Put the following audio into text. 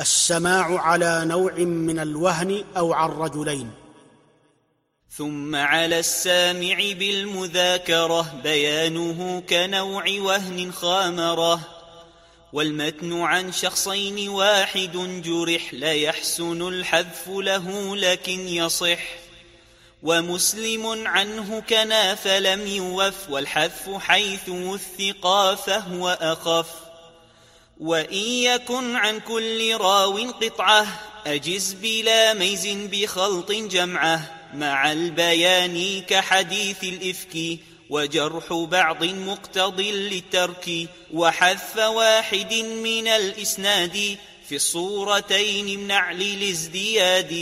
السماع على نوع من الوهن أو عن رجلين. ثم على السامع بالمذاكرة بيانه كنوع وهن خامرة. والمتن عن شخصين واحد جرح لا يحسن الحذف له لكن يصح. ومسلم عنه كنا فلم يوف والحذف حيث وثقا فهو أخف. وإن يكن عن كل راو قطعة أجز بلا ميز بخلط جمعه مع البيان كحديث الإفك وجرح بعض مقتض للترك وحذف واحد من الإسناد في الصورتين امنع للازدياد